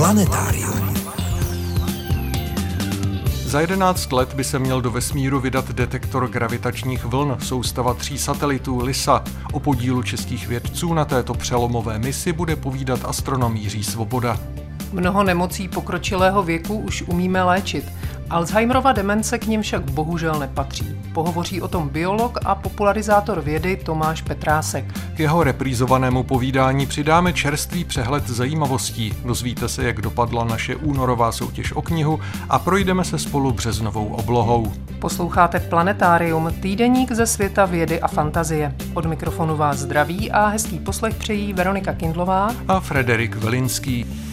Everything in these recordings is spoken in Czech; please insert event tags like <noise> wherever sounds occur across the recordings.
Planetárium. Za 11 let by se měl do vesmíru vydat detektor gravitačních vln soustava tří satelitů LISA. O podílu českých vědců na této přelomové misi bude povídat astronom Jiří Svoboda. Mnoho nemocí pokročilého věku už umíme léčit. Alzheimerova demence k ním však bohužel nepatří. Pohovoří o tom biolog a popularizátor vědy Tomáš Petrásek. K jeho reprízovanému povídání přidáme čerstvý přehled zajímavostí. Dozvíte se, jak dopadla naše únorová soutěž o knihu a projdeme se spolu březnovou oblohou. Posloucháte Planetárium, týdeník ze světa vědy a fantazie. Od mikrofonu vás zdraví a hezký poslech přejí Veronika Kindlová a Frederik Velinský.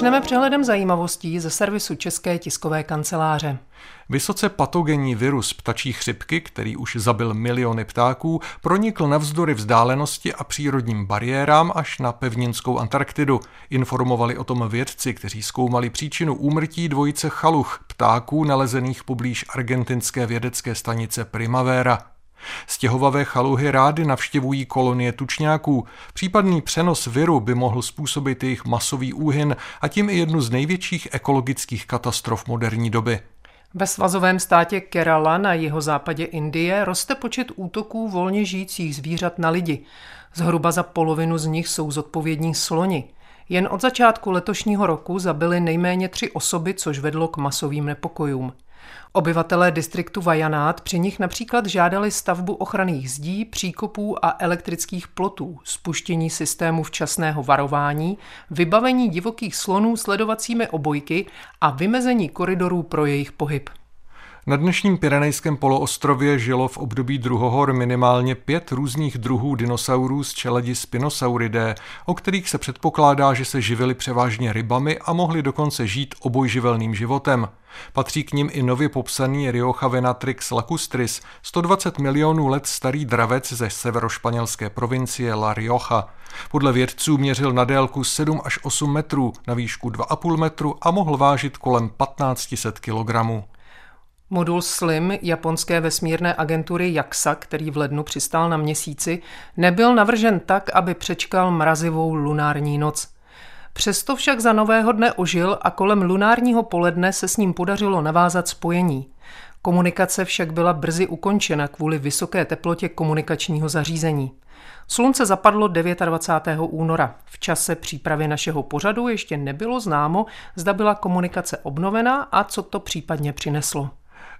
Začneme přehledem zajímavostí ze servisu České tiskové kanceláře. Vysoce patogenní virus ptačí chřipky, který už zabil miliony ptáků, pronikl navzdory vzdálenosti a přírodním bariérám až na pevninskou Antarktidu. Informovali o tom vědci, kteří zkoumali příčinu úmrtí dvojice chaluch, ptáků nalezených poblíž argentinské vědecké stanice Primavera. Stěhovavé chaluhy rády navštěvují kolonie tučňáků. Případný přenos viru by mohl způsobit jejich masový úhyn a tím i jednu z největších ekologických katastrof moderní doby. Ve svazovém státě Kerala na jeho západě Indie roste počet útoků volně žijících zvířat na lidi. Zhruba za polovinu z nich jsou zodpovědní sloni. Jen od začátku letošního roku zabili nejméně tři osoby, což vedlo k masovým nepokojům. Obyvatelé distriktu Vajanát při nich například žádali stavbu ochranných zdí, příkopů a elektrických plotů, spuštění systému včasného varování, vybavení divokých slonů sledovacími obojky a vymezení koridorů pro jejich pohyb. Na dnešním Pyrenejském poloostrově žilo v období druhohor minimálně pět různých druhů dinosaurů z čeledi Spinosauridae, o kterých se předpokládá, že se živili převážně rybami a mohli dokonce žít obojživelným životem. Patří k ním i nově popsaný Rioja lacustris, 120 milionů let starý dravec ze severošpanělské provincie La Rioja. Podle vědců měřil na délku 7 až 8 metrů, na výšku 2,5 metru a mohl vážit kolem 1500 kilogramů. Modul SLIM japonské vesmírné agentury JAXA, který v lednu přistál na měsíci, nebyl navržen tak, aby přečkal mrazivou lunární noc. Přesto však za nového dne ožil a kolem lunárního poledne se s ním podařilo navázat spojení. Komunikace však byla brzy ukončena kvůli vysoké teplotě komunikačního zařízení. Slunce zapadlo 29. února. V čase přípravy našeho pořadu ještě nebylo známo, zda byla komunikace obnovena a co to případně přineslo.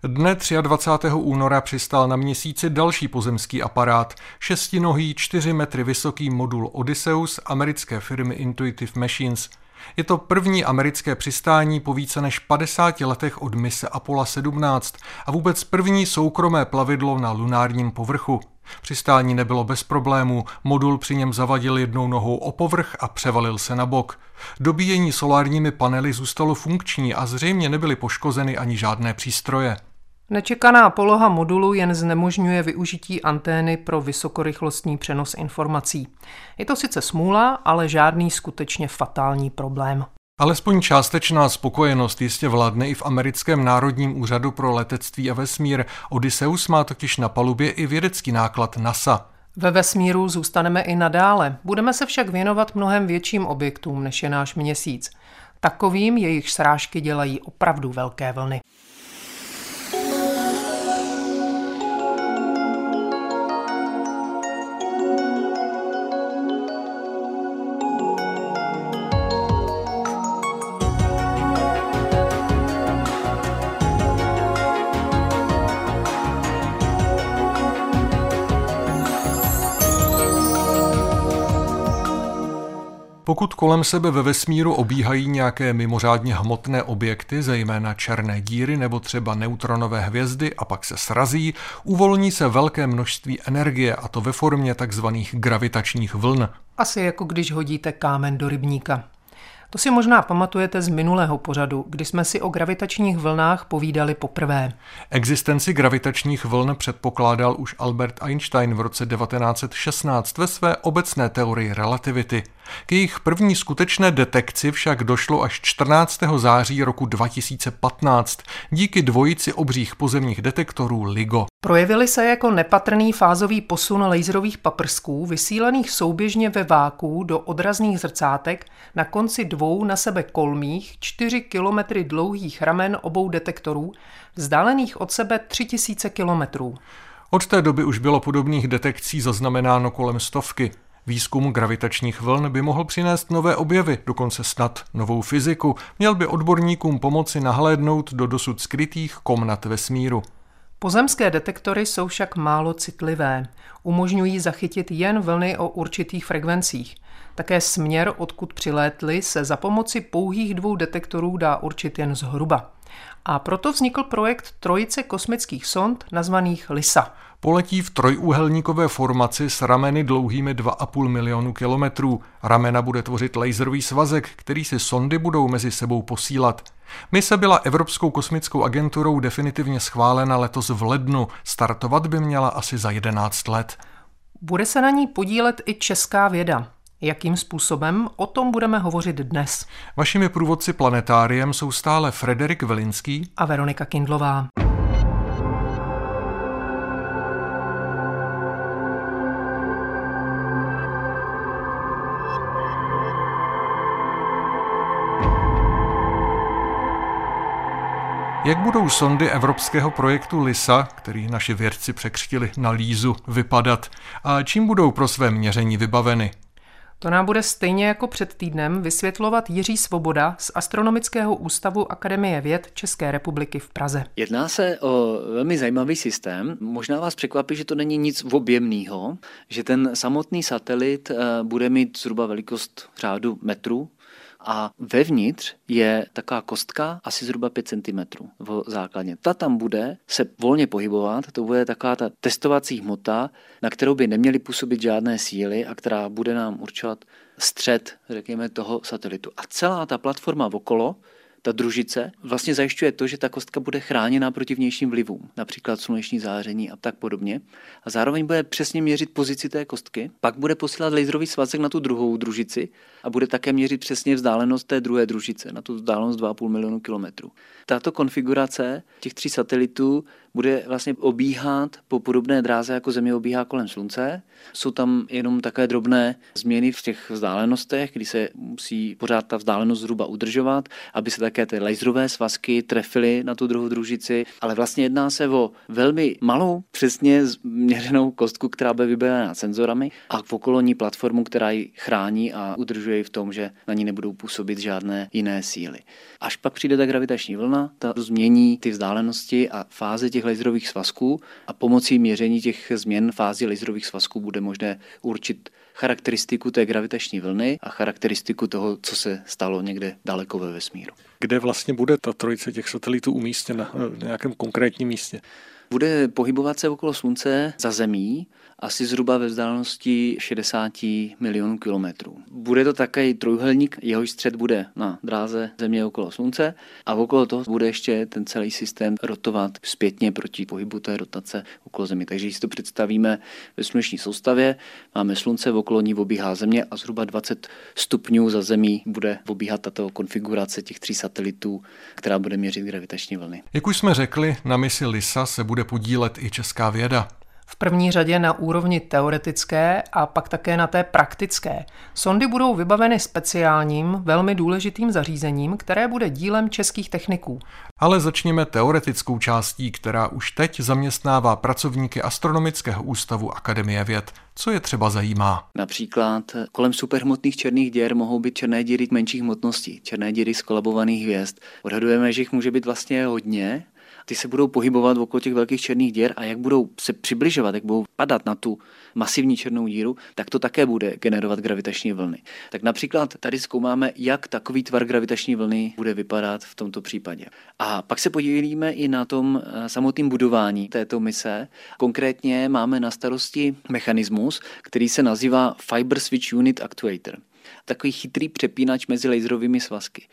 Dne 23. února přistál na měsíci další pozemský aparát, šestinohý, 4 metry vysoký modul Odysseus americké firmy Intuitive Machines. Je to první americké přistání po více než 50 letech od mise Apollo 17 a vůbec první soukromé plavidlo na lunárním povrchu. Přistání nebylo bez problémů, modul při něm zavadil jednou nohou o povrch a převalil se na bok. Dobíjení solárními panely zůstalo funkční a zřejmě nebyly poškozeny ani žádné přístroje. Nečekaná poloha modulu jen znemožňuje využití antény pro vysokorychlostní přenos informací. Je to sice smůla, ale žádný skutečně fatální problém. Alespoň částečná spokojenost jistě vládne i v americkém Národním úřadu pro letectví a vesmír. Odysseus má totiž na palubě i vědecký náklad NASA. Ve vesmíru zůstaneme i nadále. Budeme se však věnovat mnohem větším objektům, než je náš měsíc. Takovým jejich srážky dělají opravdu velké vlny. Pokud kolem sebe ve vesmíru obíhají nějaké mimořádně hmotné objekty, zejména černé díry nebo třeba neutronové hvězdy a pak se srazí, uvolní se velké množství energie a to ve formě takzvaných gravitačních vln. Asi jako když hodíte kámen do rybníka. To si možná pamatujete z minulého pořadu, kdy jsme si o gravitačních vlnách povídali poprvé. Existenci gravitačních vln předpokládal už Albert Einstein v roce 1916 ve své obecné teorii relativity. K jejich první skutečné detekci však došlo až 14. září roku 2015 díky dvojici obřích pozemních detektorů LIGO. Projevily se jako nepatrný fázový posun laserových paprsků vysílaných souběžně ve váku do odrazných zrcátek na konci dvou na sebe kolmých 4 kilometry dlouhých ramen obou detektorů, vzdálených od sebe 3000 kilometrů. Od té doby už bylo podobných detekcí zaznamenáno kolem stovky. Výzkum gravitačních vln by mohl přinést nové objevy, dokonce snad novou fyziku. Měl by odborníkům pomoci nahlédnout do dosud skrytých komnat vesmíru. Pozemské detektory jsou však málo citlivé. Umožňují zachytit jen vlny o určitých frekvencích. Také směr, odkud přilétly, se za pomoci pouhých dvou detektorů dá určit jen zhruba. A proto vznikl projekt trojice kosmických sond nazvaných LISA. Poletí v trojúhelníkové formaci s rameny dlouhými 2,5 milionu kilometrů. Ramena bude tvořit laserový svazek, který si sondy budou mezi sebou posílat. Mise byla Evropskou kosmickou agenturou definitivně schválena letos v lednu. Startovat by měla asi za 11 let. Bude se na ní podílet i česká věda. Jakým způsobem? O tom budeme hovořit dnes. Vašimi průvodci planetáriem jsou stále Frederik Velinský a Veronika Kindlová. Jak budou sondy evropského projektu LISA, který naši vědci překřtili na lízu, vypadat a čím budou pro své měření vybaveny? To nám bude stejně jako před týdnem vysvětlovat Jiří Svoboda z Astronomického ústavu Akademie věd České republiky v Praze. Jedná se o velmi zajímavý systém. Možná vás překvapí, že to není nic objemného, že ten samotný satelit eh, bude mít zhruba velikost řádu metrů, a vevnitř je taková kostka asi zhruba 5 cm v základně. Ta tam bude se volně pohybovat, to bude taková ta testovací hmota, na kterou by neměly působit žádné síly a která bude nám určovat střed, řekněme, toho satelitu. A celá ta platforma okolo ta družice vlastně zajišťuje to, že ta kostka bude chráněna proti vnějším vlivům, například sluneční záření a tak podobně. A zároveň bude přesně měřit pozici té kostky, pak bude posílat laserový svazek na tu druhou družici a bude také měřit přesně vzdálenost té druhé družice, na tu vzdálenost 2,5 milionu kilometrů. Tato konfigurace těch tří satelitů bude vlastně obíhat po podobné dráze, jako Země obíhá kolem Slunce. Jsou tam jenom také drobné změny v těch vzdálenostech, kdy se musí pořád ta vzdálenost zhruba udržovat, aby se také ty laserové svazky trefily na tu druhou družici, ale vlastně jedná se o velmi malou, přesně změřenou kostku, která bude vybavena senzorami a v okolní platformu, která ji chrání a udržuje ji v tom, že na ní nebudou působit žádné jiné síly. Až pak přijde ta gravitační vlna, ta změní ty vzdálenosti a fáze těch těch laserových svazků a pomocí měření těch změn fází laserových svazků bude možné určit charakteristiku té gravitační vlny a charakteristiku toho, co se stalo někde daleko ve vesmíru. Kde vlastně bude ta trojice těch satelitů umístěna v nějakém konkrétním místě? Bude pohybovat se okolo Slunce za Zemí asi zhruba ve vzdálenosti 60 milionů kilometrů. Bude to také trojuhelník, jehož střed bude na dráze Země okolo Slunce a okolo toho bude ještě ten celý systém rotovat zpětně proti pohybu té rotace okolo Země. Takže když si to představíme ve sluneční soustavě, máme Slunce, okolo ní obíhá Země a zhruba 20 stupňů za Zemí bude obíhat tato konfigurace těch tří satelitů, která bude měřit gravitační vlny. Jak už jsme řekli, na misi LISA se bude podílet i česká věda. V první řadě na úrovni teoretické a pak také na té praktické. Sondy budou vybaveny speciálním, velmi důležitým zařízením, které bude dílem českých techniků. Ale začněme teoretickou částí, která už teď zaměstnává pracovníky Astronomického ústavu Akademie věd. Co je třeba zajímá? Například kolem superhmotných černých děr mohou být černé díry menších hmotností, černé díry z kolabovaných hvězd. Odhadujeme, že jich může být vlastně hodně ty se budou pohybovat okolo těch velkých černých děr a jak budou se přibližovat, jak budou padat na tu masivní černou díru, tak to také bude generovat gravitační vlny. Tak například tady zkoumáme, jak takový tvar gravitační vlny bude vypadat v tomto případě. A pak se podílíme i na tom eh, samotném budování této mise. Konkrétně máme na starosti mechanismus, který se nazývá Fiber Switch Unit Actuator. Takový chytrý přepínač mezi laserovými svazky.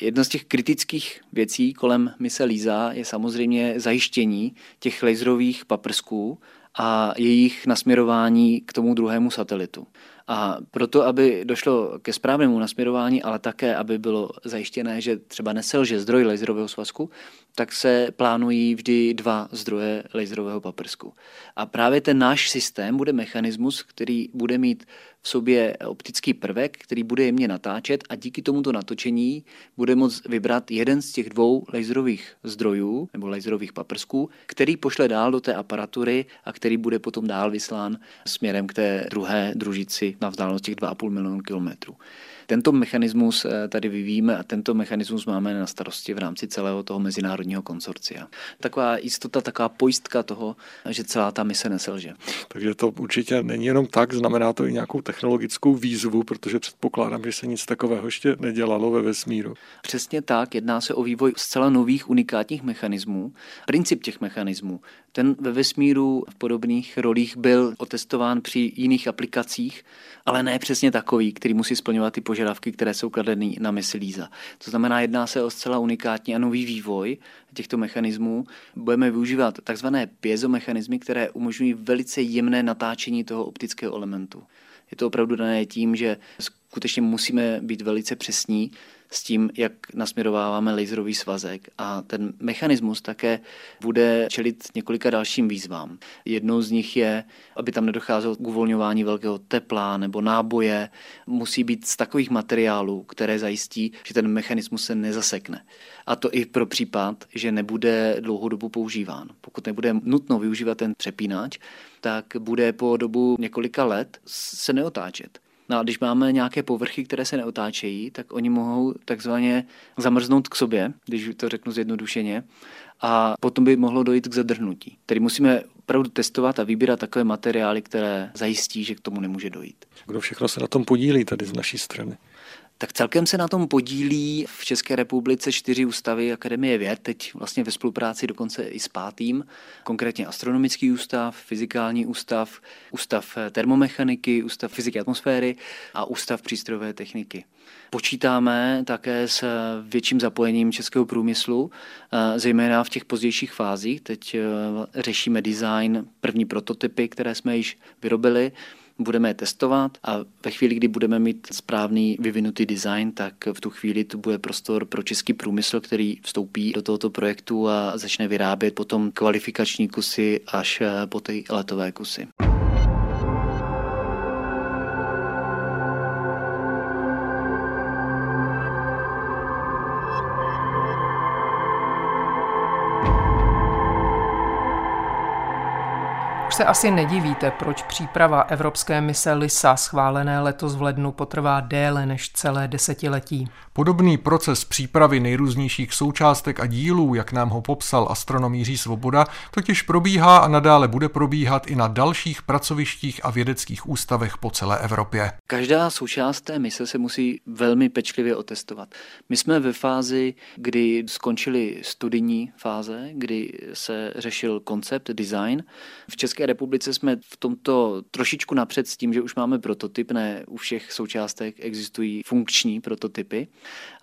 Jedno z těch kritických věcí kolem mise LISA je samozřejmě zajištění těch laserových paprsků a jejich nasměrování k tomu druhému satelitu. A proto, aby došlo ke správnému nasměrování, ale také, aby bylo zajištěné, že třeba neselže zdroj laserového svazku, tak se plánují vždy dva zdroje laserového paprsku. A právě ten náš systém bude mechanismus, který bude mít v sobě optický prvek, který bude jemně natáčet a díky tomuto natočení bude moct vybrat jeden z těch dvou laserových zdrojů nebo laserových paprsků, který pošle dál do té aparatury a který bude potom dál vyslán směrem k té druhé družici na vzdálenost těch 2,5 milionu kilometrů. Tento mechanismus eh, tady vyvíjíme a tento mechanismus máme na starosti v rámci celého toho mezinárodního konsorcia. Taková jistota, taková pojistka toho, že celá ta mise neselže. Takže to určitě není jenom tak, znamená to i nějakou technologickou výzvu, protože předpokládám, že se nic takového ještě nedělalo ve vesmíru. Přesně tak, jedná se o vývoj zcela nových unikátních mechanismů. Princip těch mechanismů, ten ve vesmíru v podobných rolích byl otestován při jiných aplikacích, ale ne přesně takový, který musí splňovat ty požadavky, které jsou kladeny na misi LISA. To znamená, jedná se o zcela unikátní a nový vývoj těchto mechanismů. Budeme využívat takzvané piezomechanismy, které umožňují velice jemné natáčení toho optického elementu. Je to opravdu dané tím, že skutečně musíme být velice přesní s tím, jak nasměrováváme laserový svazek a ten mechanismus také bude čelit několika dalším výzvám. Jednou z nich je, aby tam nedocházelo k uvolňování velkého tepla nebo náboje, musí být z takových materiálů, které zajistí, že ten mechanismus se nezasekne. A to i pro případ, že nebude dlouhodobu používán. Pokud nebude nutno využívat ten přepínač, tak bude po dobu několika let se neotáčet. No a když máme nějaké povrchy, které se neotáčejí, tak oni mohou takzvaně zamrznout k sobě, když to řeknu zjednodušeně, a potom by mohlo dojít k zadrhnutí. Tedy musíme opravdu testovat a vybírat takové materiály, které zajistí, že k tomu nemůže dojít. Kdo všechno se na tom podílí tady z naší strany? Tak celkem se na tom podílí v České republice čtyři ústavy Akademie věd, teď vlastně ve spolupráci dokonce i s pátým, konkrétně Astronomický ústav, Fyzikální ústav, Ústav termomechaniky, Ústav fyziky atmosféry a Ústav přístrojové techniky. Počítáme také s větším zapojením českého průmyslu, eh, zejména v těch pozdějších fázích. Teď eh, řešíme design, první prototypy, které jsme již vyrobili budeme je testovat a ve chvíli, kdy budeme mít správný vyvinutý design, tak v tu chvíli tu bude prostor pro český průmysl, který vstoupí do tohoto projektu a začne vyrábět potom kvalifikační kusy až eh, po ty letové kusy. Se asi nedivíte, proč příprava evropské mise LISA schválené letos v lednu potrvá déle než celé desetiletí. Podobný proces přípravy nejrůznějších součástek a dílů, jak nám ho popsal astronom Jiří Svoboda, totiž probíhá a nadále bude probíhat i na dalších pracovištích a vědeckých ústavech po celé Evropě. Každá součást té mise se musí velmi pečlivě otestovat. My jsme ve fázi, kdy skončily studijní fáze, kdy se řešil koncept, design. V České republice jsme v tomto trošičku napřed s tím, že už máme prototyp, ne u všech součástek existují funkční prototypy.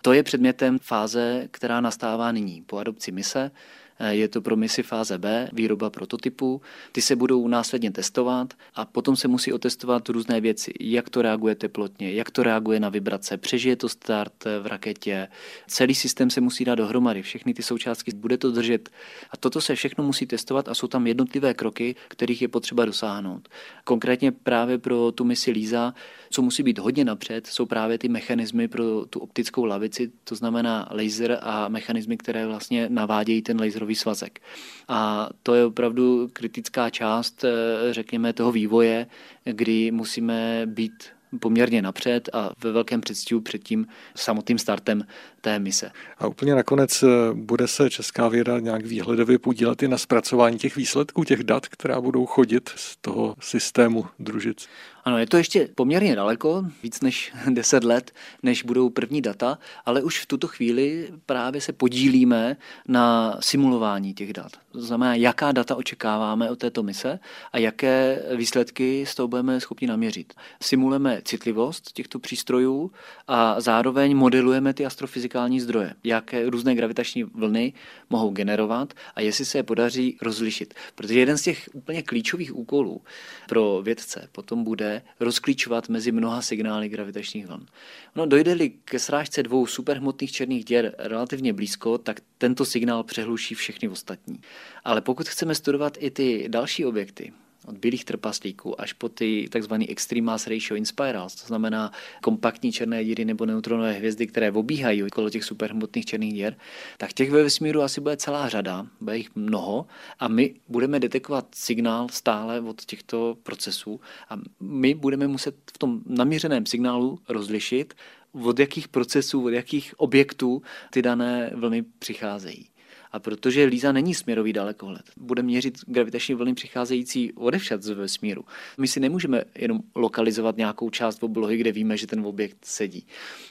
To je předmětem fáze, která nastává nyní po adopci mise. Eh, je to pro misi fáze B, výroba prototypů. Ty se budou následně testovat a potom se musí otestovat různé věci, jak to reaguje teplotně, jak to reaguje na vibrace, přežije to start eh, v raketě. Celý systém se musí dát dohromady, všechny ty součástky bude to držet. A toto se všechno musí testovat a jsou tam jednotlivé kroky, kterých je potřeba dosáhnout. Konkrétně právě pro tu misi Líza, co musí být hodně napřed, jsou právě ty mechanismy pro tu optickou lavici, to znamená laser a mechanismy, které vlastně navádějí ten laser jádrový svazek. A to je opravdu kritická část, eh, řekněme, toho vývoje, kdy musíme být poměrně napřed a ve velkém předstihu před tím samotným startem té mise. A úplně nakonec eh, bude se česká věda nějak výhledově podílet i na zpracování těch výsledků, těch dat, která budou chodit z toho systému družic? Ano, je to ještě poměrně daleko, víc než <laughs> 10 let, než budou první data, ale už v tuto chvíli právě se podílíme na simulování těch dat. To znamená, jaká data očekáváme od této mise a jaké výsledky z toho budeme schopni naměřit. Simulujeme citlivost těchto přístrojů a zároveň modelujeme ty astrofyzikální zdroje, jaké různé gravitační vlny mohou generovat a jestli se je podaří rozlišit. Protože jeden z těch úplně klíčových úkolů pro vědce potom bude rozklíčovat mezi mnoha signály gravitačních vln. No, dojde-li ke srážce dvou superhmotných černých děr relativně blízko, tak tento signál přehluší všechny ostatní. Ale pokud chceme studovat i ty další objekty, od bílých trpaslíků až po ty tzv. extreme mass ratio in spirals, to znamená kompaktní černé díry nebo neutronové hvězdy, které obíhají okolo těch superhmotných černých děr, tak těch ve vesmíru asi bude celá řada, bude jich mnoho a my budeme detekovat signál stále od těchto procesů a my budeme muset v tom naměřeném signálu rozlišit, od jakých procesů, od jakých objektů ty dané vlny přicházejí. A protože Líza není směrový dalekohled, bude měřit gravitační vlny přicházející odevšad z vesmíru. My si nemůžeme jenom lokalizovat nějakou část oblohy, kde víme, že ten objekt sedí.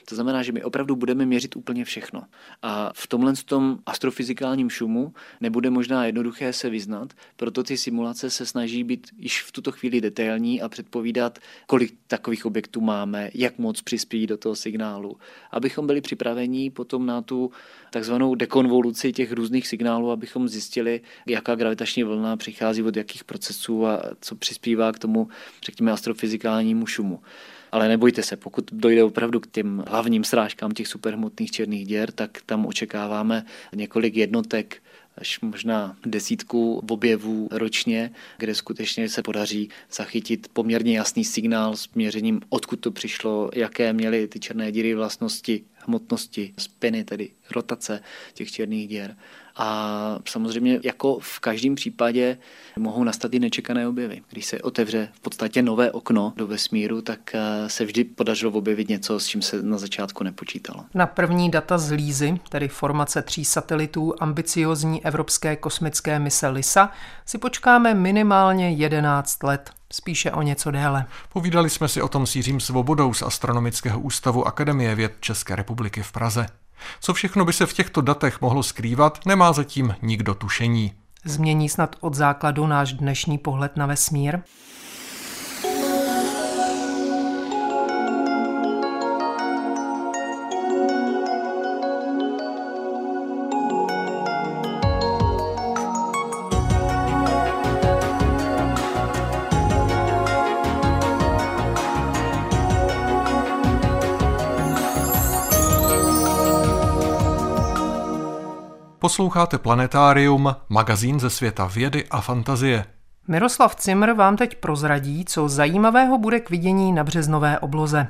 To znamená, že my opravdu budeme měřit úplně všechno. A v tomhle tom astrofyzikálním šumu nebude možná jednoduché se vyznat, proto ty simulace se snaží být již v tuto chvíli detailní a předpovídat, kolik takových objektů máme, jak moc přispějí do toho signálu, abychom byli připraveni potom na tu takzvanou dekonvoluci těch různých signálů, abychom zjistili, jaká gravitační vlna přichází od jakých procesů a co přispívá k tomu, řekněme, astrofyzikálnímu šumu. Ale nebojte se, pokud dojde opravdu k těm hlavním srážkám těch superhmotných černých děr, tak tam očekáváme několik jednotek až možná desítku objevů ročně, kde skutečně se podaří zachytit poměrně jasný signál s měřením, odkud to přišlo, jaké měly ty černé díry vlastnosti, hmotnosti, spiny, tedy rotace těch černých děr. A samozřejmě jako v každém případě mohou nastat i nečekané objevy. Když se otevře v podstatě nové okno do vesmíru, tak eh, se vždy podařilo objevit něco, s čím se na začátku nepočítalo. Na první data z Lízy, tedy formace tří satelitů ambiciozní evropské kosmické mise LISA, si počkáme minimálně 11 let spíše o něco déle. Povídali jsme si o tom s Jiřím Svobodou z Astronomického ústavu Akademie věd České republiky v Praze. Co všechno by se v těchto datech mohlo skrývat, nemá zatím nikdo tušení. Změní snad od základu náš dnešní pohled na vesmír? Posloucháte Planetárium, magazín ze světa vědy a fantazie. Miroslav Cimr vám teď prozradí, co zajímavého bude k vidění na březnové obloze.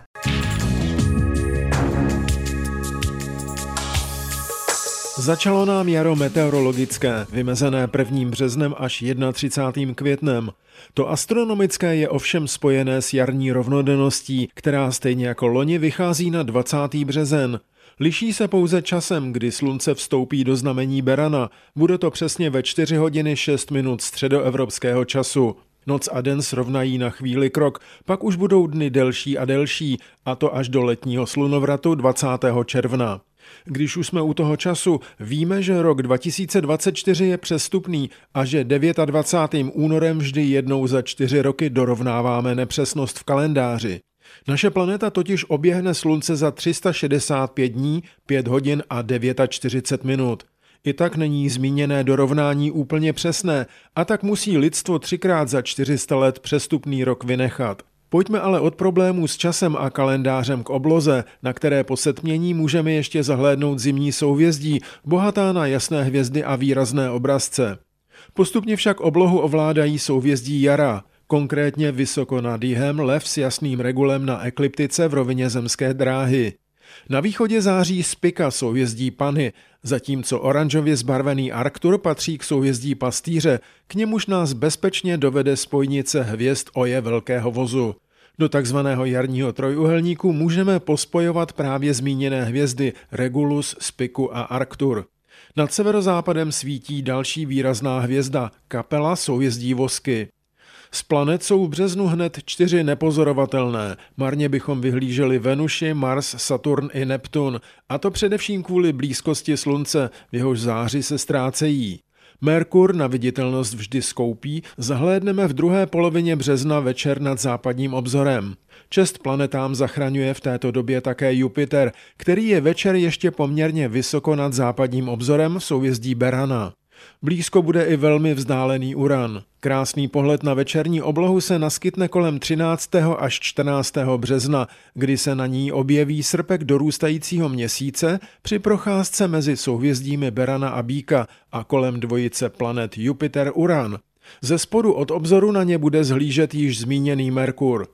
Začalo nám jaro meteorologické, vymezené 1. březnem až 31. květnem. To astronomické je ovšem spojené s jarní rovnodenností, která stejně jako loni vychází na 20. březen. Liší se pouze časem, kdy slunce vstoupí do znamení Berana. Bude to přesně ve 4 hodiny 6 minut středoevropského času. Noc a den srovnají na chvíli krok, pak už budou dny delší a delší, a to až do letního slunovratu 20. června. Když už jsme u toho času, víme, že rok 2024 je přestupný a že 29. únorem vždy jednou za čtyři roky dorovnáváme nepřesnost v kalendáři. Naše planeta totiž oběhne Slunce za 365 dní, 5 hodin a 49 minut. I tak není zmíněné dorovnání úplně přesné a tak musí lidstvo třikrát za 400 let přestupný rok vynechat. Pojďme ale od problémů s časem a kalendářem k obloze, na které po setmění můžeme ještě zahlédnout zimní souvězdí, bohatá na jasné hvězdy a výrazné obrazce. Postupně však oblohu ovládají souvězdí jara – konkrétně vysoko nad jihem lev s jasným regulem na ekliptice v rovině zemské dráhy. Na východě září Spika souvězdí Pany, zatímco oranžově zbarvený Arctur patří k souvězdí Pastýře, k němuž nás bezpečně dovede spojnice hvězd Oje Velkého vozu. Do takzvaného jarního trojuhelníku můžeme pospojovat právě zmíněné hvězdy Regulus, Spiku a Arctur. Nad severozápadem svítí další výrazná hvězda, kapela souvězdí Vosky. Z planet jsou v březnu hned čtyři nepozorovatelné. Marně bychom vyhlíželi Venuši, Mars, Saturn i Neptun, a to především kvůli blízkosti Slunce, v jehož záři se ztrácejí. Merkur na viditelnost vždy skoupí, zahlédneme v druhé polovině března večer nad západním obzorem. Čest planetám zachraňuje v této době také Jupiter, který je večer ještě poměrně vysoko nad západním obzorem v souvězdí Berana. Blízko bude i velmi vzdálený Uran. Krásný pohled na večerní oblohu se naskytne kolem 13. až 14. března, kdy se na ní objeví srpek dorůstajícího měsíce při procházce mezi souhvězdími Berana a Bíka a kolem dvojice planet Jupiter-Uran. Ze spodu od obzoru na ně bude zhlížet již zmíněný Merkur.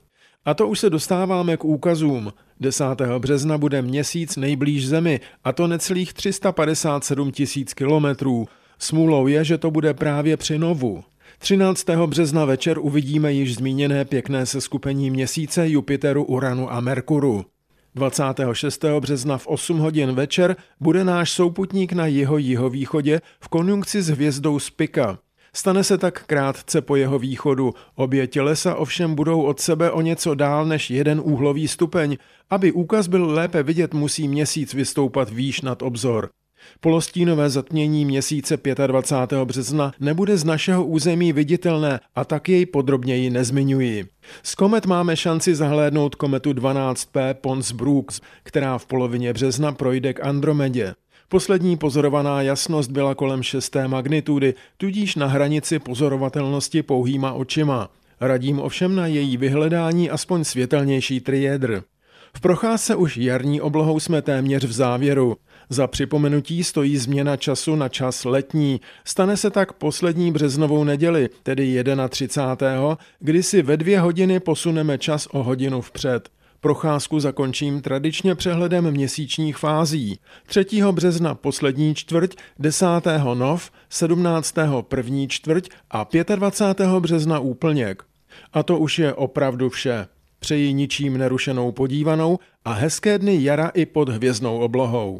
A to už se dostáváme k úkazům. 10. března bude měsíc nejblíž Zemi, a to necelých 357 tisíc kilometrů. Smůlou je, že to bude právě při Novu. 13. března večer uvidíme již zmíněné pěkné seskupení měsíce, Jupiteru, Uranu a Merkuru. 26. března v 8 hodin večer bude náš souputník na jeho jihovýchodě v konjunkci s hvězdou Spika. Stane se tak krátce po jeho východu. Obě tělesa ovšem budou od sebe o něco dál než jeden úhlový stupeň. Aby úkaz byl lépe vidět, musí měsíc vystoupat výš nad obzor. Polostínové zatmění měsíce 25. března nebude z našeho území viditelné a tak jej podrobněji nezmiňuji. Z komet máme šanci zahlédnout kometu 12P Pons Brooks, která v polovině března projde k Andromedě. Poslední pozorovaná jasnost byla kolem šesté magnitudy, tudíž na hranici pozorovatelnosti pouhýma očima. Radím ovšem na její vyhledání aspoň světelnější triédr. V procházce už jarní oblohou jsme téměř v závěru. Za připomenutí stojí změna času na čas letní. Stane se tak poslední březnovou neděli, tedy 31. kdy si ve dvě hodiny posuneme čas o hodinu vpřed. Procházku zakončím tradičně přehledem měsíčních fází. 3. března poslední čtvrť, 10. nov, 17. první čtvrť a 25. března úplněk. A to už je opravdu vše. Přeji ničím nerušenou podívanou a hezké dny jara i pod hvězdnou oblohou.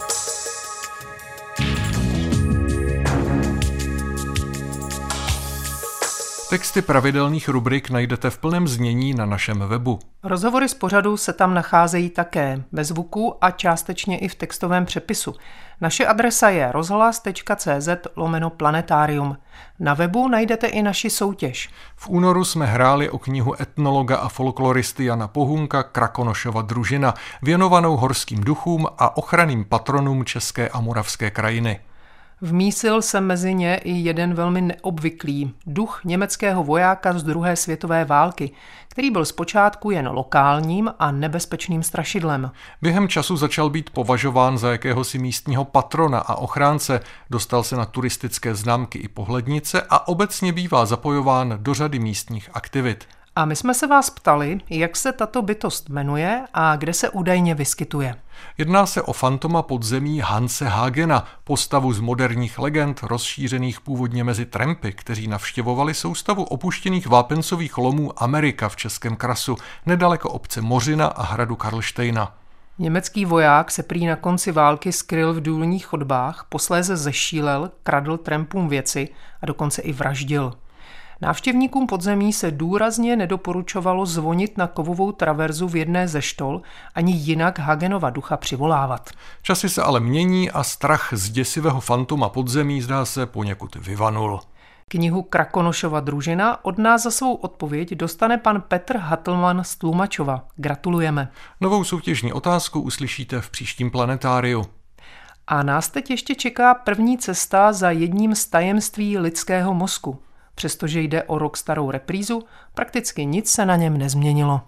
Texty pravidelných rubrik najdete v plném znění na našem webu. Rozhovory z pořadu se tam nacházejí také ve zvuku a částečně i v textovém přepisu. Naše adresa je rozhlas.cz lomeno planetarium. Na webu najdete i naši soutěž. V únoru jsme hráli o knihu etnologa a folkloristy Jana Pohunka Krakonošova družina, věnovanou horským duchům a ochranným patronům České a Moravské krajiny. Vmísil se mezi ně i jeden velmi neobvyklý duch německého vojáka z druhé světové války, který byl zpočátku jen lokálním a nebezpečným strašidlem. Během času začal být považován za jakéhosi místního patrona a ochránce, dostal se na turistické známky i pohlednice a obecně bývá zapojován do řady místních aktivit. A my jsme se vás ptali, jak se tato bytost jmenuje a kde se údajně vyskytuje. Jedná se o fantoma podzemí Hanse Hagena, postavu z moderních legend, rozšířených původně mezi trampy, kteří navštěvovali soustavu opuštěných vápencových lomů Amerika v Českém krasu, nedaleko obce Mořina a hradu Karlštejna. Německý voják se prý na konci války skryl v důlních chodbách, posléze zešílel, kradl trampům věci a dokonce i vraždil. Návštěvníkům podzemí se důrazně nedoporučovalo zvonit na kovovou traverzu v jedné ze štol, ani jinak Hagenova ducha přivolávat. Časy se ale mění a strach z děsivého fantoma podzemí zdá se poněkud vyvanul. Knihu Krakonošova družina od nás za svou odpověď dostane pan Petr Hatlman z Tlumačova. Gratulujeme. Novou soutěžní otázku uslyšíte v příštím planetáriu. A nás teď ještě čeká první cesta za jedním z tajemství lidského mozku. Přestože jde o rok starou reprízu, prakticky nic se na něm nezměnilo.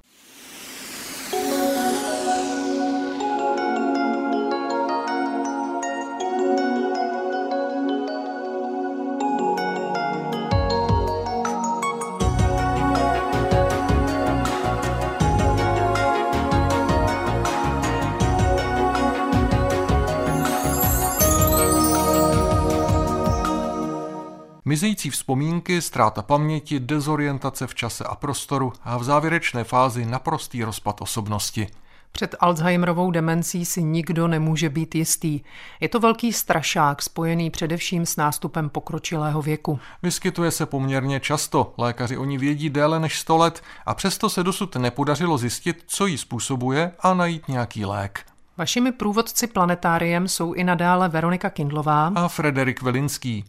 Mizející vzpomínky, ztráta paměti, dezorientace v čase a prostoru a v závěrečné fázi naprostý rozpad osobnosti. Před Alzheimerovou demencí si nikdo nemůže být jistý. Je to velký strašák, spojený především s nástupem pokročilého věku. Vyskytuje se poměrně často, lékaři o ní vědí déle než 100 let a přesto se dosud nepodařilo zjistit, co ji způsobuje a najít nějaký lék. Vašimi průvodci planetáriem jsou i nadále Veronika Kindlová a Frederik Velinský.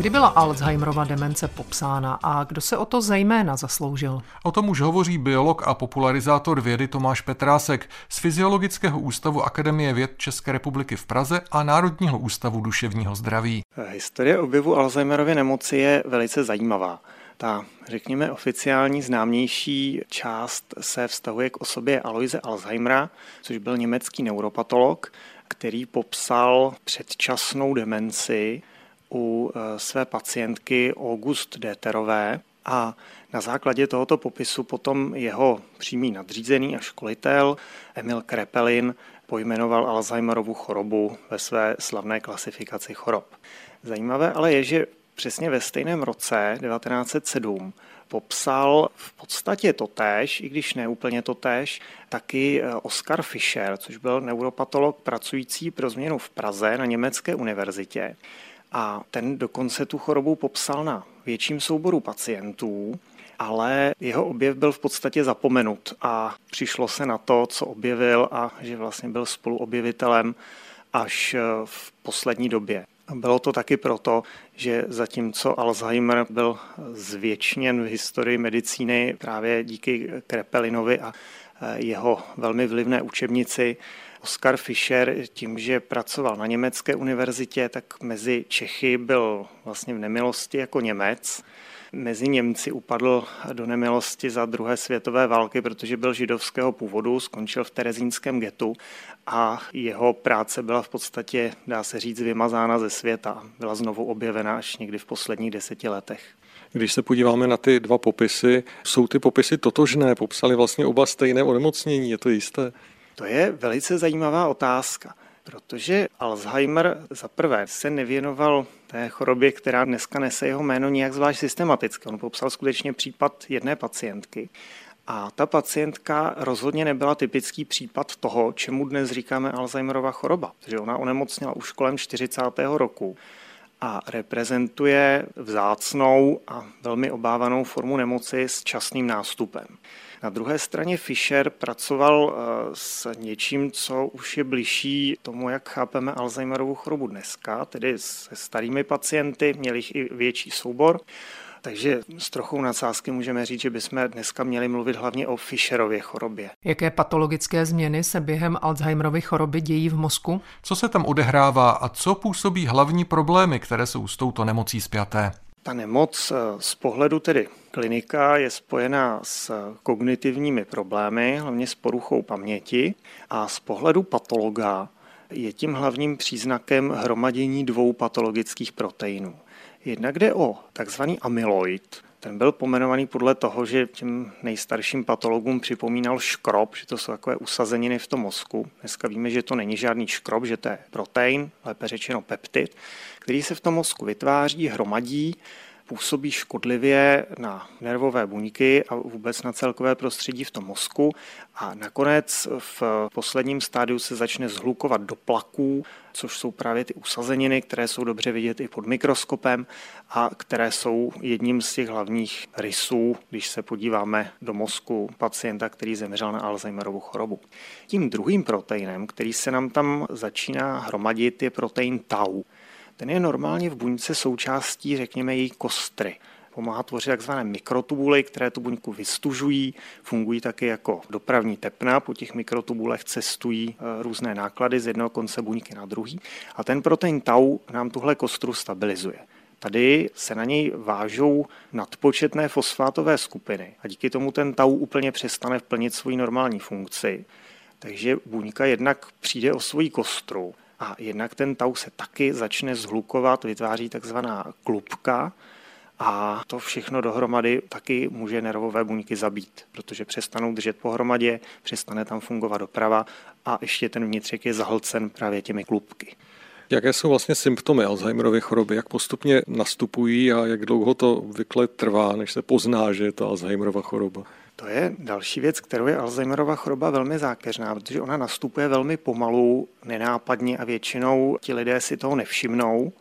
Kdy byla Alzheimerova demence popsána a kdo se o to zejména zasloužil? O tom už hovoří biolog a popularizátor vědy Tomáš Petrásek z Fyziologického ústavu Akademie věd České republiky v Praze a Národního ústavu duševního zdraví. Historie objevu Alzheimerovy nemoci je velice zajímavá. Ta, řekněme, oficiální známější část se vztahuje k osobě Aloise Alzheimera, což byl německý neuropatolog, který popsal předčasnou demenci u eh, své pacientky August Déterové a na základě tohoto popisu potom jeho přímý nadřízený a školitel Emil Krepelin pojmenoval Alzheimerovu chorobu ve své slavné klasifikaci chorob. Zajímavé ale je, že přesně ve stejném roce 1907 popsal v podstatě totéž, i když ne úplně totéž, taky eh, Oskar Fischer, což byl neuropatolog pracující pro změnu v Praze na Německé univerzitě. A ten dokonce tu chorobu popsal na větším souboru pacientů, ale jeho objev byl v podstatě zapomenut a přišlo se na to, co objevil a že vlastně byl spoluobjevitelem až eh, v poslední době. Bylo to taky proto, že zatímco Alzheimer byl zvětšněn v historii medicíny právě díky Krepelinovi a eh, jeho velmi vlivné učebnici, Oskar Fischer tím, že pracoval na německé univerzitě, tak mezi Čechy byl vlastně v nemilosti jako Němec. Mezi Němci upadl do nemilosti za druhé světové války, protože byl židovského původu, skončil v terezínském getu a jeho práce byla v podstatě, dá se říct, vymazána ze světa. Byla znovu objevena až někdy v posledních deseti letech. Když se podíváme na ty dva popisy, jsou ty popisy totožné? Popsali vlastně oba stejné onemocnění, je to jisté? To je velice zajímavá otázka, protože Alzheimer za prvé se nevěnoval té chorobě, která dneska nese jeho jméno nějak zvlášť systematicky. On popsal skutečně případ jedné pacientky. A ta pacientka rozhodně nebyla typický případ toho, čemu dnes říkáme Alzheimerova choroba, protože ona onemocněla už kolem 40. roku a reprezentuje vzácnou a velmi obávanou formu nemoci s časným nástupem. Na druhé straně Fischer pracoval eh, s něčím, co už je bližší tomu, jak chápeme Alzheimerovu chorobu dneska, tedy se starými pacienty, měl jich i větší soubor. Takže s trochou nadsázky můžeme říct, že bychom dneska měli mluvit hlavně o Fischerově chorobě. Jaké patologické změny se během Alzheimerovy choroby dějí v mozku? Co se tam odehrává a co působí hlavní problémy, které jsou s touto nemocí spjaté? Ta nemoc eh, z pohledu tedy klinika je spojená s kognitivními problémy, hlavně s poruchou paměti a z pohledu patologa je tím hlavním příznakem hromadění dvou patologických proteinů. Jednak jde o takzvaný amyloid, ten byl pomenovaný podle toho, že těm nejstarším patologům připomínal škrob, že to jsou takové usazeniny v tom mozku. Dneska víme, že to není žádný škrob, že to je protein, lépe řečeno peptid, který se v tom mozku vytváří, hromadí působí škodlivě na nervové buňky a vůbec na celkové prostředí v tom mozku a nakonec v posledním stádiu se začne zhlukovat do plaků, což jsou právě ty usazeniny, které jsou dobře vidět i pod mikroskopem a které jsou jedním z těch hlavních rysů, když se podíváme do mozku pacienta, který zemřel na Alzheimerovu chorobu. Tím druhým proteinem, který se nám tam začíná hromadit, je protein tau. Ten je normálně v buňce součástí, řekněme, její kostry. Pomáhá tvořit takzvané mikrotubuly, které tu buňku vystužují, fungují také jako dopravní tepna, po těch mikrotubulech cestují e, různé náklady z jednoho konce buňky na druhý a ten protein tau nám tuhle kostru stabilizuje. Tady se na něj vážou nadpočetné fosfátové skupiny a díky tomu ten tau úplně přestane plnit svoji normální funkci. Takže buňka jednak přijde o svoji kostru a jednak ten tau se taky začne zhlukovat, vytváří takzvaná klubka, a to všechno dohromady taky může nervové buňky zabít, protože přestanou držet pohromadě, přestane tam fungovat doprava a ještě ten vnitřek je zahlcen právě těmi klubky. Jaké jsou vlastně symptomy Alzheimerovy choroby? Jak postupně nastupují a jak dlouho to obvykle trvá, než se pozná, že je to Alzheimerova choroba? To je další věc, kterou je Alzheimerova choroba velmi zákeřná, protože ona nastupuje velmi pomalu, nenápadně a většinou ti lidé si toho nevšimnou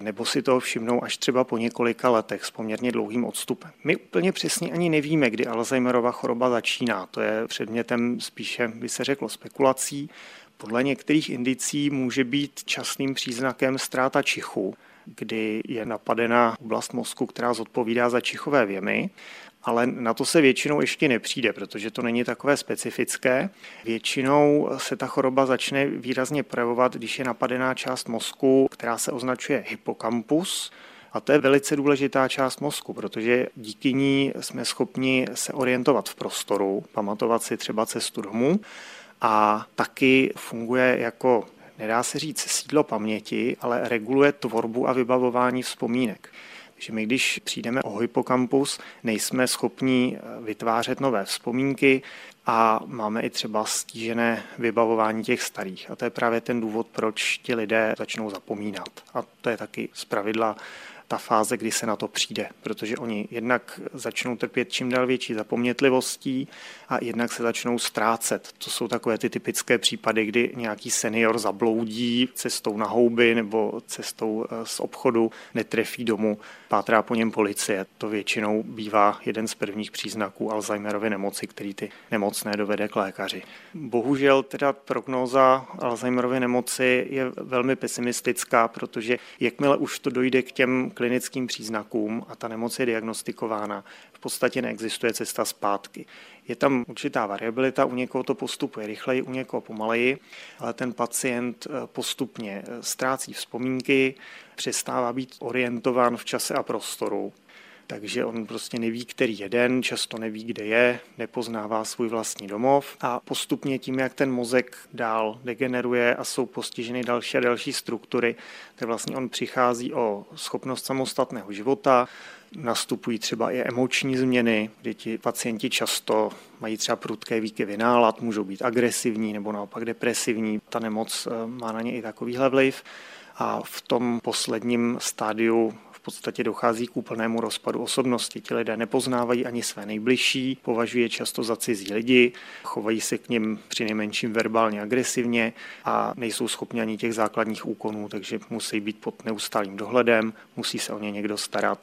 nebo si toho všimnou až třeba po několika letech s poměrně dlouhým odstupem. My úplně přesně ani nevíme, kdy Alzheimerova choroba začíná. To je předmětem spíše, by se řeklo, spekulací. Podle některých indicí může být časným příznakem ztráta čichu, kdy je napadena oblast mozku, která zodpovídá za čichové věmy ale na to se většinou ještě nepřijde, protože to není takové specifické. Většinou se ta choroba začne výrazně projevovat, když je napadená část mozku, která se označuje hypokampus, a to je velice důležitá část mozku, protože díky ní jsme schopni se orientovat v prostoru, pamatovat si třeba cestu domů. A taky funguje jako nedá se říct sídlo paměti, ale reguluje tvorbu a vybavování vzpomínek že my, když přijdeme o hypokampus, nejsme schopni eh, vytvářet nové vzpomínky a máme i třeba stížené vybavování těch starých. A to je právě ten důvod, proč ti lidé začnou zapomínat. A to je taky z pravidla ta fáze, kdy se na to přijde, protože oni jednak začnou trpět čím dál větší zapomnětlivostí a jednak se začnou ztrácet. To jsou takové ty typické případy, kdy nějaký senior zabloudí cestou na houby nebo cestou eh, z obchodu, netrefí domů, pátrá po něm policie. To většinou bývá jeden z prvních příznaků Alzheimerovy nemoci, který ty nemocné dovede k lékaři. Bohužel teda prognóza Alzheimerovy nemoci je velmi pesimistická, protože jakmile už to dojde k těm klinickým příznakům a ta nemoc je diagnostikována, v podstatě neexistuje cesta zpátky. Je tam určitá variabilita, u někoho to postupuje rychleji, u někoho pomaleji, ale ten pacient eh, postupně eh, ztrácí vzpomínky, přestává být orientován v čase a prostoru takže on prostě neví, který jeden, často neví, kde je, nepoznává svůj vlastní domov a postupně tím, jak ten mozek dál degeneruje a jsou postiženy další a další struktury, tak vlastně on přichází o schopnost samostatného života, nastupují třeba i emoční změny, kdy ti pacienti často mají třeba prudké výkyvy nálad, můžou být agresivní nebo naopak depresivní. Ta nemoc eh, má na ně i takovýhle vliv. A v tom posledním stádiu podstatě dochází k úplnému rozpadu osobnosti. Ti lidé nepoznávají ani své nejbližší, považují je často za cizí lidi, chovají se k ním při nejmenším verbálně agresivně a nejsou schopni ani těch základních úkonů, takže musí být pod neustálým dohledem, musí se o ně někdo starat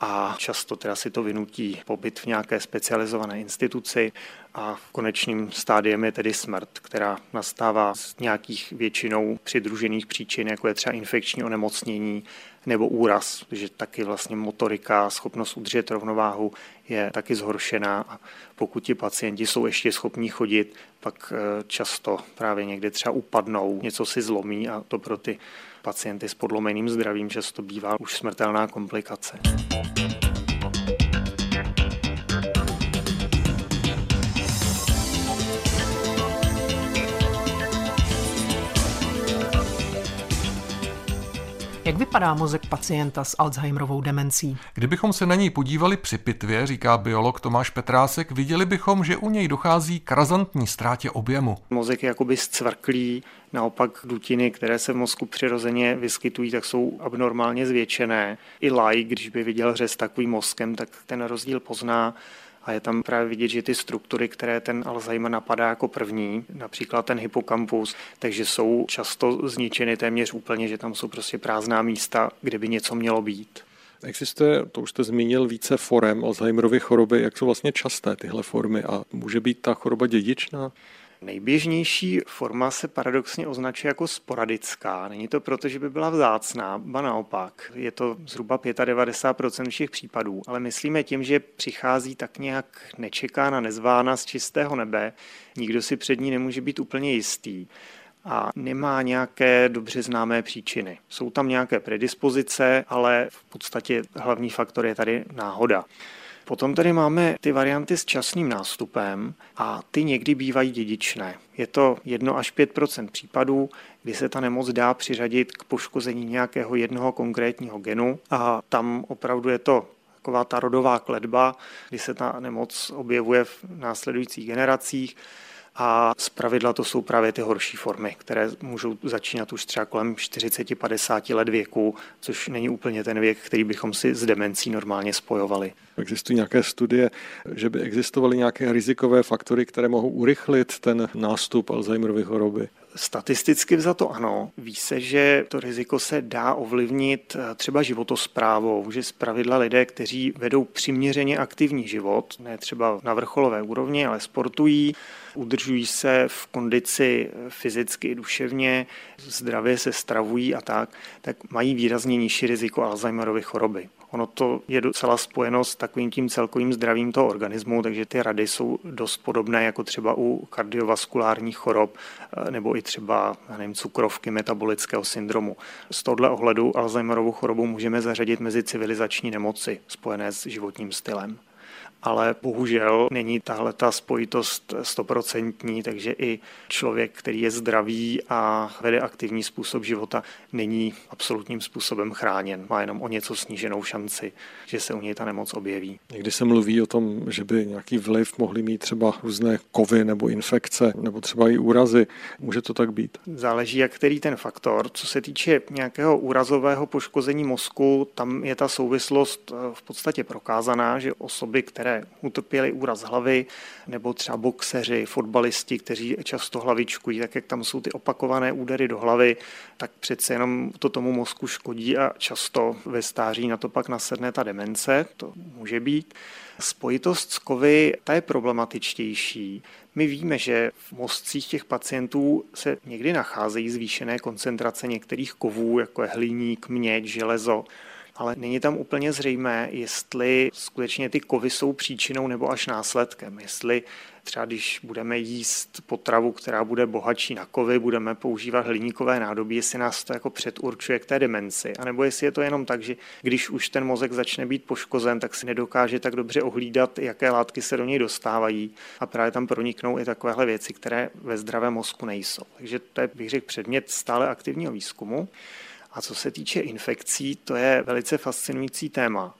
a často teda si to vynutí pobyt v nějaké specializované instituci a konečným stádiem je tedy smrt, která nastává z nějakých většinou přidružených příčin, jako je třeba infekční onemocnění nebo úraz, že taky vlastně motorika, schopnost udržet rovnováhu je taky zhoršená a pokud ti pacienti jsou ještě schopní chodit, pak eh, často právě někde třeba upadnou, něco si zlomí a to pro ty pacienty s podlomeným zdravím často bývá už smrtelná komplikace. Jak vypadá mozek pacienta s Alzheimerovou demencí? Kdybychom se na něj podívali při pitvě, říká biolog Tomáš Petrásek, viděli bychom, že u něj dochází k razantní ztrátě objemu. Mozek je jakoby zcvrklý, naopak dutiny, které se v mozku přirozeně vyskytují, tak jsou abnormálně zvětšené. I laj, když by viděl řez takovým mozkem, tak ten rozdíl pozná a je tam právě vidět, že ty struktury, které ten Alzheimer napadá jako první, například ten hypokampus, takže jsou často zničeny téměř úplně, že tam jsou prostě prázdná místa, kde by něco mělo být. Existuje, to už jste zmínil, více forem Alzheimerovy choroby. Jak jsou vlastně časté tyhle formy a může být ta choroba dědičná? Nejběžnější forma se paradoxně označuje jako sporadická. Není to proto, že by byla vzácná, ba naopak. Je to zhruba 95% všech případů, ale myslíme tím, že přichází tak nějak nečekána, nezvána z čistého nebe. Nikdo si před ní nemůže být úplně jistý a nemá nějaké dobře známé příčiny. Jsou tam nějaké predispozice, ale v podstatě hlavní faktor je tady náhoda. Potom tady máme ty varianty s časným nástupem a ty někdy bývají dědičné. Je to 1 až 5 případů, kdy se ta nemoc dá přiřadit k poškození nějakého jednoho konkrétního genu a tam opravdu je to taková ta rodová kledba, kdy se ta nemoc objevuje v následujících generacích a zpravidla to jsou právě ty horší formy, které můžou začínat už třeba kolem 40-50 let věku, což není úplně ten věk, který bychom si s demencí normálně spojovali. Existují nějaké studie, že by existovaly nějaké rizikové faktory, které mohou urychlit ten nástup Alzheimerovy choroby? Statisticky to ano. Ví se, že to riziko se dá ovlivnit eh, třeba životosprávou, že zpravidla lidé, kteří vedou přiměřeně aktivní život, ne třeba na vrcholové úrovni, ale sportují, udržují se v kondici fyzicky i duševně, zdravě se stravují a tak, tak mají výrazně nižší riziko Alzheimerovy choroby. Ono to je docela spojeno s takovým tím celkovým zdravím toho organismu, takže ty rady jsou dost podobné jako třeba u kardiovaskulárních chorob eh, nebo i třeba nevím, cukrovky, metabolického syndromu. Z tohle ohledu Alzheimerovu chorobu můžeme zařadit mezi civilizační nemoci spojené s životním stylem ale bohužel není tahle ta spojitost stoprocentní, takže i člověk, který je zdravý a vede aktivní způsob života, není absolutním způsobem chráněn. Má jenom o něco sníženou šanci, že se u něj ta nemoc objeví. Někdy se mluví o tom, že by nějaký vliv mohly mít třeba různé kovy nebo infekce, nebo třeba i úrazy. Může to tak být? Záleží, jak který ten faktor. Co se týče nějakého úrazového poškození mozku, tam je ta souvislost v podstatě prokázaná, že osoby, které utrpěli úraz hlavy, nebo třeba boxeři, fotbalisti, kteří často hlavičkují, tak jak tam jsou ty opakované údery do hlavy, tak přece jenom to tomu mozku škodí a často ve stáří na to pak nasedne ta demence, to může být. Spojitost s kovy, ta je problematičtější. My víme, že v mozcích těch pacientů se někdy nacházejí zvýšené koncentrace některých kovů, jako je hliník, měď, železo ale není tam úplně zřejmé, jestli skutečně ty kovy jsou příčinou nebo až následkem. Jestli třeba když budeme jíst potravu, která bude bohatší na kovy, budeme používat hliníkové nádobí, jestli nás to jako předurčuje k té demenci, anebo jestli je to jenom tak, že když už ten mozek začne být poškozen, tak si nedokáže tak dobře ohlídat, jaké látky se do něj dostávají a právě tam proniknou i takovéhle věci, které ve zdravém mozku nejsou. Takže to je, bych řekl, předmět stále aktivního výzkumu. A co se týče infekcí, to je velice fascinující téma,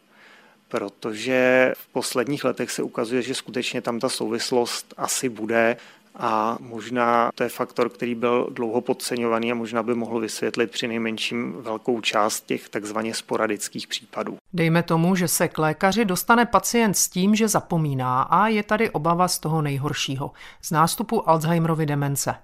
protože v posledních letech se ukazuje, že skutečně tam ta souvislost asi bude a možná to je faktor, který byl dlouho podceňovaný a možná by mohl vysvětlit při nejmenším velkou část těch takzvaně sporadických případů. Dejme tomu, že se k lékaři dostane pacient s tím, že zapomíná a je tady obava z toho nejhoršího, z nástupu Alzheimerovy demence.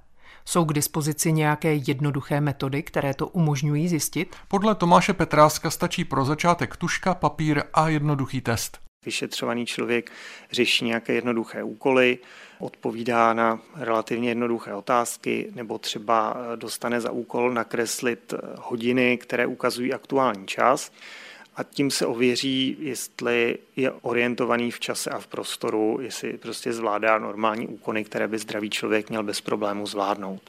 Jsou k dispozici nějaké jednoduché metody, které to umožňují zjistit? Podle Tomáše Petráska stačí pro začátek tuška, papír a jednoduchý test. Vyšetřovaný člověk řeší nějaké jednoduché úkoly, odpovídá na relativně jednoduché otázky nebo třeba dostane za úkol nakreslit hodiny, které ukazují aktuální čas a tím se ověří, jestli je orientovaný v čase a v prostoru, jestli prostě zvládá normální úkony, které by zdravý člověk měl bez problému zvládnout.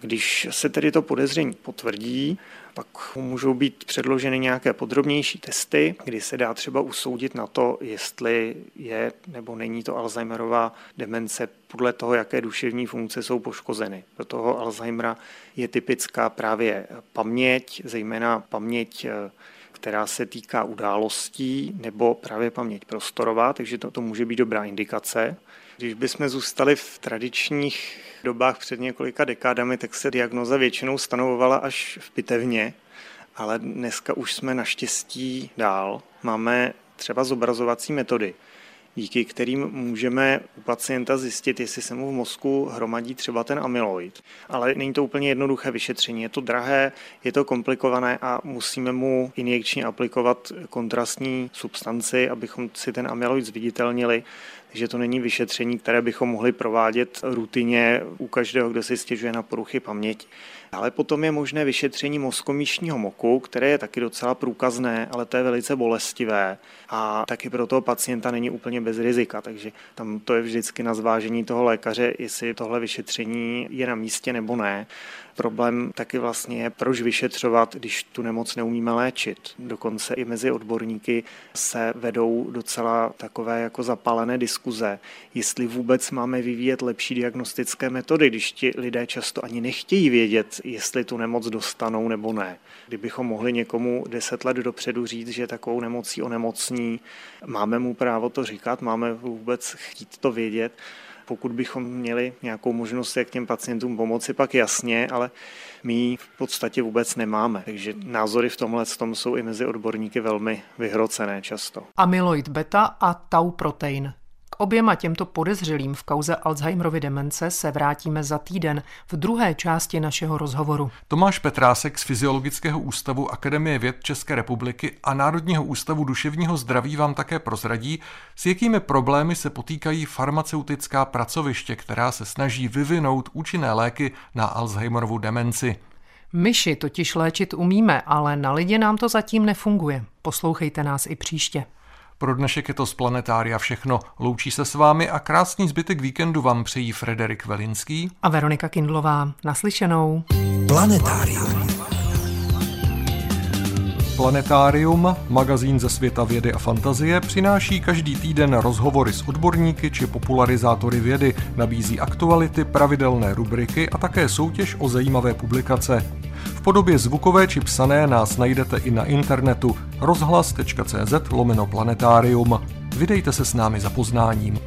Když se tedy to podezření potvrdí, pak můžou být předloženy nějaké podrobnější testy, kdy se dá třeba usoudit na to, jestli je nebo není to Alzheimerova demence podle toho, jaké duševní funkce jsou poškozeny. Pro toho Alzheimera je typická právě paměť, zejména paměť která se týká událostí nebo právě paměť prostorová, takže to, to může být dobrá indikace. Když bychom zůstali v tradičních dobách před několika dekádami, tak se diagnoza většinou stanovovala až v pitevně, ale dneska už jsme naštěstí dál. Máme třeba zobrazovací metody, díky kterým můžeme u pacienta zjistit, jestli se mu v mozku hromadí třeba ten amyloid. Ale není to úplně jednoduché vyšetření. Je to drahé, je to komplikované a musíme mu injekčně aplikovat kontrastní substanci, abychom si ten amyloid zviditelnili. Takže to není vyšetření, které bychom mohli provádět rutině u každého, kdo si stěžuje na poruchy paměti. Ale potom je možné vyšetření mozkomíšního moku, které je taky docela průkazné, ale to je velice bolestivé a taky pro toho pacienta není úplně bez rizika, takže tam to je vždycky na zvážení toho lékaře, jestli tohle vyšetření je na místě nebo ne. Problém taky vlastně je, proč vyšetřovat, když tu nemoc neumíme léčit. Dokonce i mezi odborníky se vedou docela takové jako zapálené diskuze, jestli vůbec máme vyvíjet lepší diagnostické metody, když ti lidé často ani nechtějí vědět, jestli tu nemoc dostanou nebo ne. Kdybychom mohli někomu deset let dopředu říct, že takovou nemocí onemocní, máme mu právo to říkat, máme vůbec chtít to vědět, Pokud bychom měli nějakou možnost, jak těm pacientům pomoci, pak jasně, ale my ji v podstatě vůbec nemáme. Takže názory v tomhle tom jsou i mezi odborníky velmi vyhrocené často. Amyloid beta a tau protein. K oběma těmto podezřelým v kauze Alzheimerovy demence se vrátíme za týden v druhé části našeho rozhovoru. Tomáš Petrásek z Fyziologického ústavu Akademie věd České republiky a Národního ústavu duševního zdraví vám také prozradí, s jakými problémy se potýkají farmaceutická pracoviště, která se snaží vyvinout účinné léky na Alzheimerovu demenci. Myši totiž léčit umíme, ale na lidi nám to zatím nefunguje. Poslouchejte nás i příště. Pro dnešek je to z Planetária všechno. Loučí se s vámi a krásný zbytek víkendu vám přejí Frederik Velinský a Veronika Kindlová. Naslyšenou. Planetárium. Planetárium, magazín ze světa vědy a fantazie, přináší každý týden rozhovory s odborníky či popularizátory vědy, nabízí aktuality, pravidelné rubriky a také soutěž o zajímavé publikace. Podobě zvukové či psané nás najdete i na internetu rozhlas.cz lomeno planetárium. Vydejte se s námi za poznáním.